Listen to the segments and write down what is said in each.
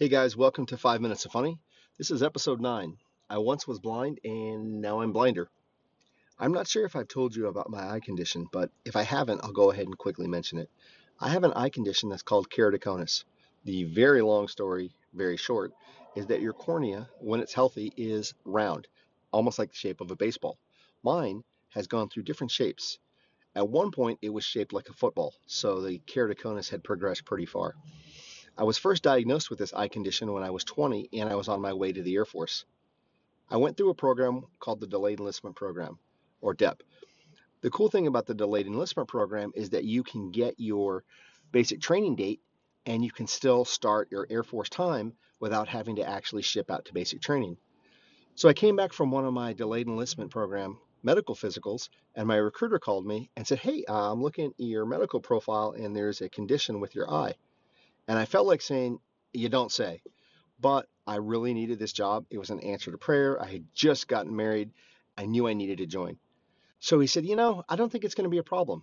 Hey guys, welcome to 5 Minutes of Funny. This is episode 9. I once was blind and now I'm blinder. I'm not sure if I've told you about my eye condition, but if I haven't, I'll go ahead and quickly mention it. I have an eye condition that's called keratoconus. The very long story, very short, is that your cornea, when it's healthy, is round, almost like the shape of a baseball. Mine has gone through different shapes. At one point, it was shaped like a football, so the keratoconus had progressed pretty far. I was first diagnosed with this eye condition when I was 20 and I was on my way to the Air Force. I went through a program called the Delayed Enlistment Program, or DEP. The cool thing about the Delayed Enlistment Program is that you can get your basic training date and you can still start your Air Force time without having to actually ship out to basic training. So I came back from one of my Delayed Enlistment Program medical physicals, and my recruiter called me and said, Hey, uh, I'm looking at your medical profile and there's a condition with your eye. And I felt like saying, You don't say. But I really needed this job. It was an answer to prayer. I had just gotten married. I knew I needed to join. So he said, You know, I don't think it's going to be a problem.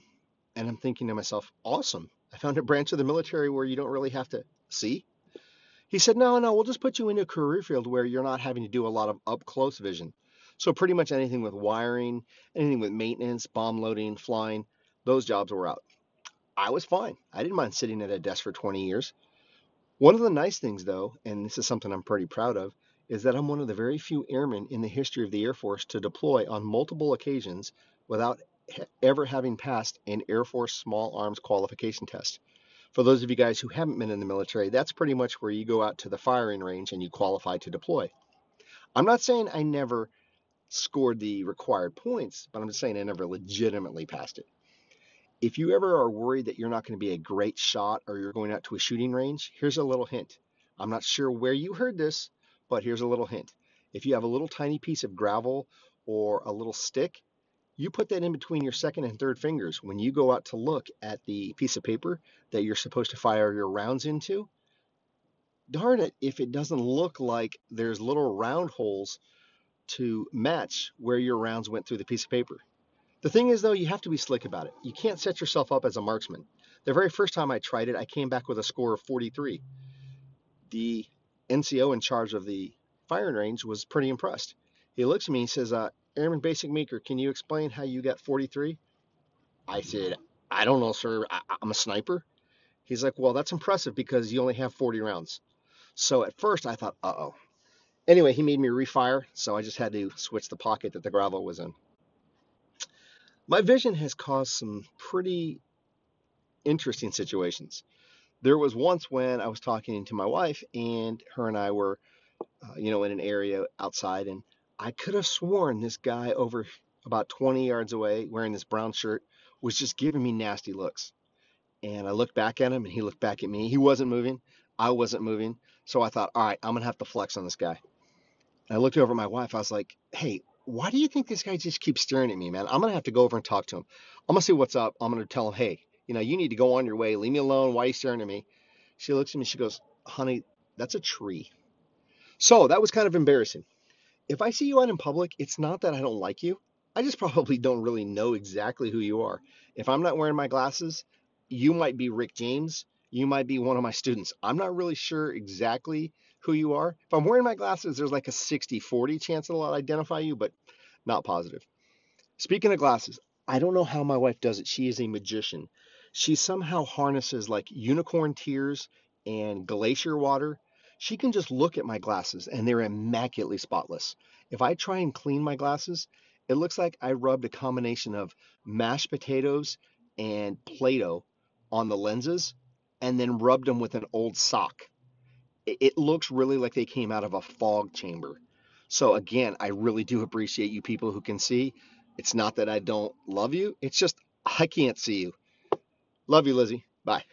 And I'm thinking to myself, Awesome. I found a branch of the military where you don't really have to see. He said, No, no, we'll just put you into a career field where you're not having to do a lot of up close vision. So, pretty much anything with wiring, anything with maintenance, bomb loading, flying, those jobs were out. I was fine. I didn't mind sitting at a desk for 20 years. One of the nice things, though, and this is something I'm pretty proud of, is that I'm one of the very few airmen in the history of the Air Force to deploy on multiple occasions without ever having passed an Air Force small arms qualification test. For those of you guys who haven't been in the military, that's pretty much where you go out to the firing range and you qualify to deploy. I'm not saying I never scored the required points, but I'm just saying I never legitimately passed it. If you ever are worried that you're not going to be a great shot or you're going out to a shooting range, here's a little hint. I'm not sure where you heard this, but here's a little hint. If you have a little tiny piece of gravel or a little stick, you put that in between your second and third fingers when you go out to look at the piece of paper that you're supposed to fire your rounds into. Darn it, if it doesn't look like there's little round holes to match where your rounds went through the piece of paper. The thing is, though, you have to be slick about it. You can't set yourself up as a marksman. The very first time I tried it, I came back with a score of 43. The NCO in charge of the firing range was pretty impressed. He looks at me and says, uh, Airman Basic Meeker, can you explain how you got 43? I said, I don't know, sir. I, I'm a sniper. He's like, Well, that's impressive because you only have 40 rounds. So at first I thought, uh oh. Anyway, he made me refire, so I just had to switch the pocket that the gravel was in. My vision has caused some pretty interesting situations. There was once when I was talking to my wife, and her and I were, uh, you know, in an area outside, and I could have sworn this guy over about 20 yards away, wearing this brown shirt, was just giving me nasty looks. And I looked back at him, and he looked back at me. He wasn't moving. I wasn't moving. So I thought, all right, I'm going to have to flex on this guy. And I looked over at my wife. I was like, hey, why do you think this guy just keeps staring at me, man? I'm gonna have to go over and talk to him. I'm gonna see what's up. I'm gonna tell him, hey, you know, you need to go on your way. Leave me alone. Why are you staring at me? She looks at me. She goes, honey, that's a tree. So that was kind of embarrassing. If I see you out in public, it's not that I don't like you. I just probably don't really know exactly who you are. If I'm not wearing my glasses, you might be Rick James. You might be one of my students. I'm not really sure exactly who you are. If I'm wearing my glasses, there's like a 60 40 chance that I'll identify you, but not positive. Speaking of glasses, I don't know how my wife does it. She is a magician. She somehow harnesses like unicorn tears and glacier water. She can just look at my glasses and they're immaculately spotless. If I try and clean my glasses, it looks like I rubbed a combination of mashed potatoes and Play Doh on the lenses and then rubbed them with an old sock it looks really like they came out of a fog chamber. So again, I really do appreciate you people who can see. It's not that I don't love you. It's just I can't see you. Love you, Lizzie. Bye.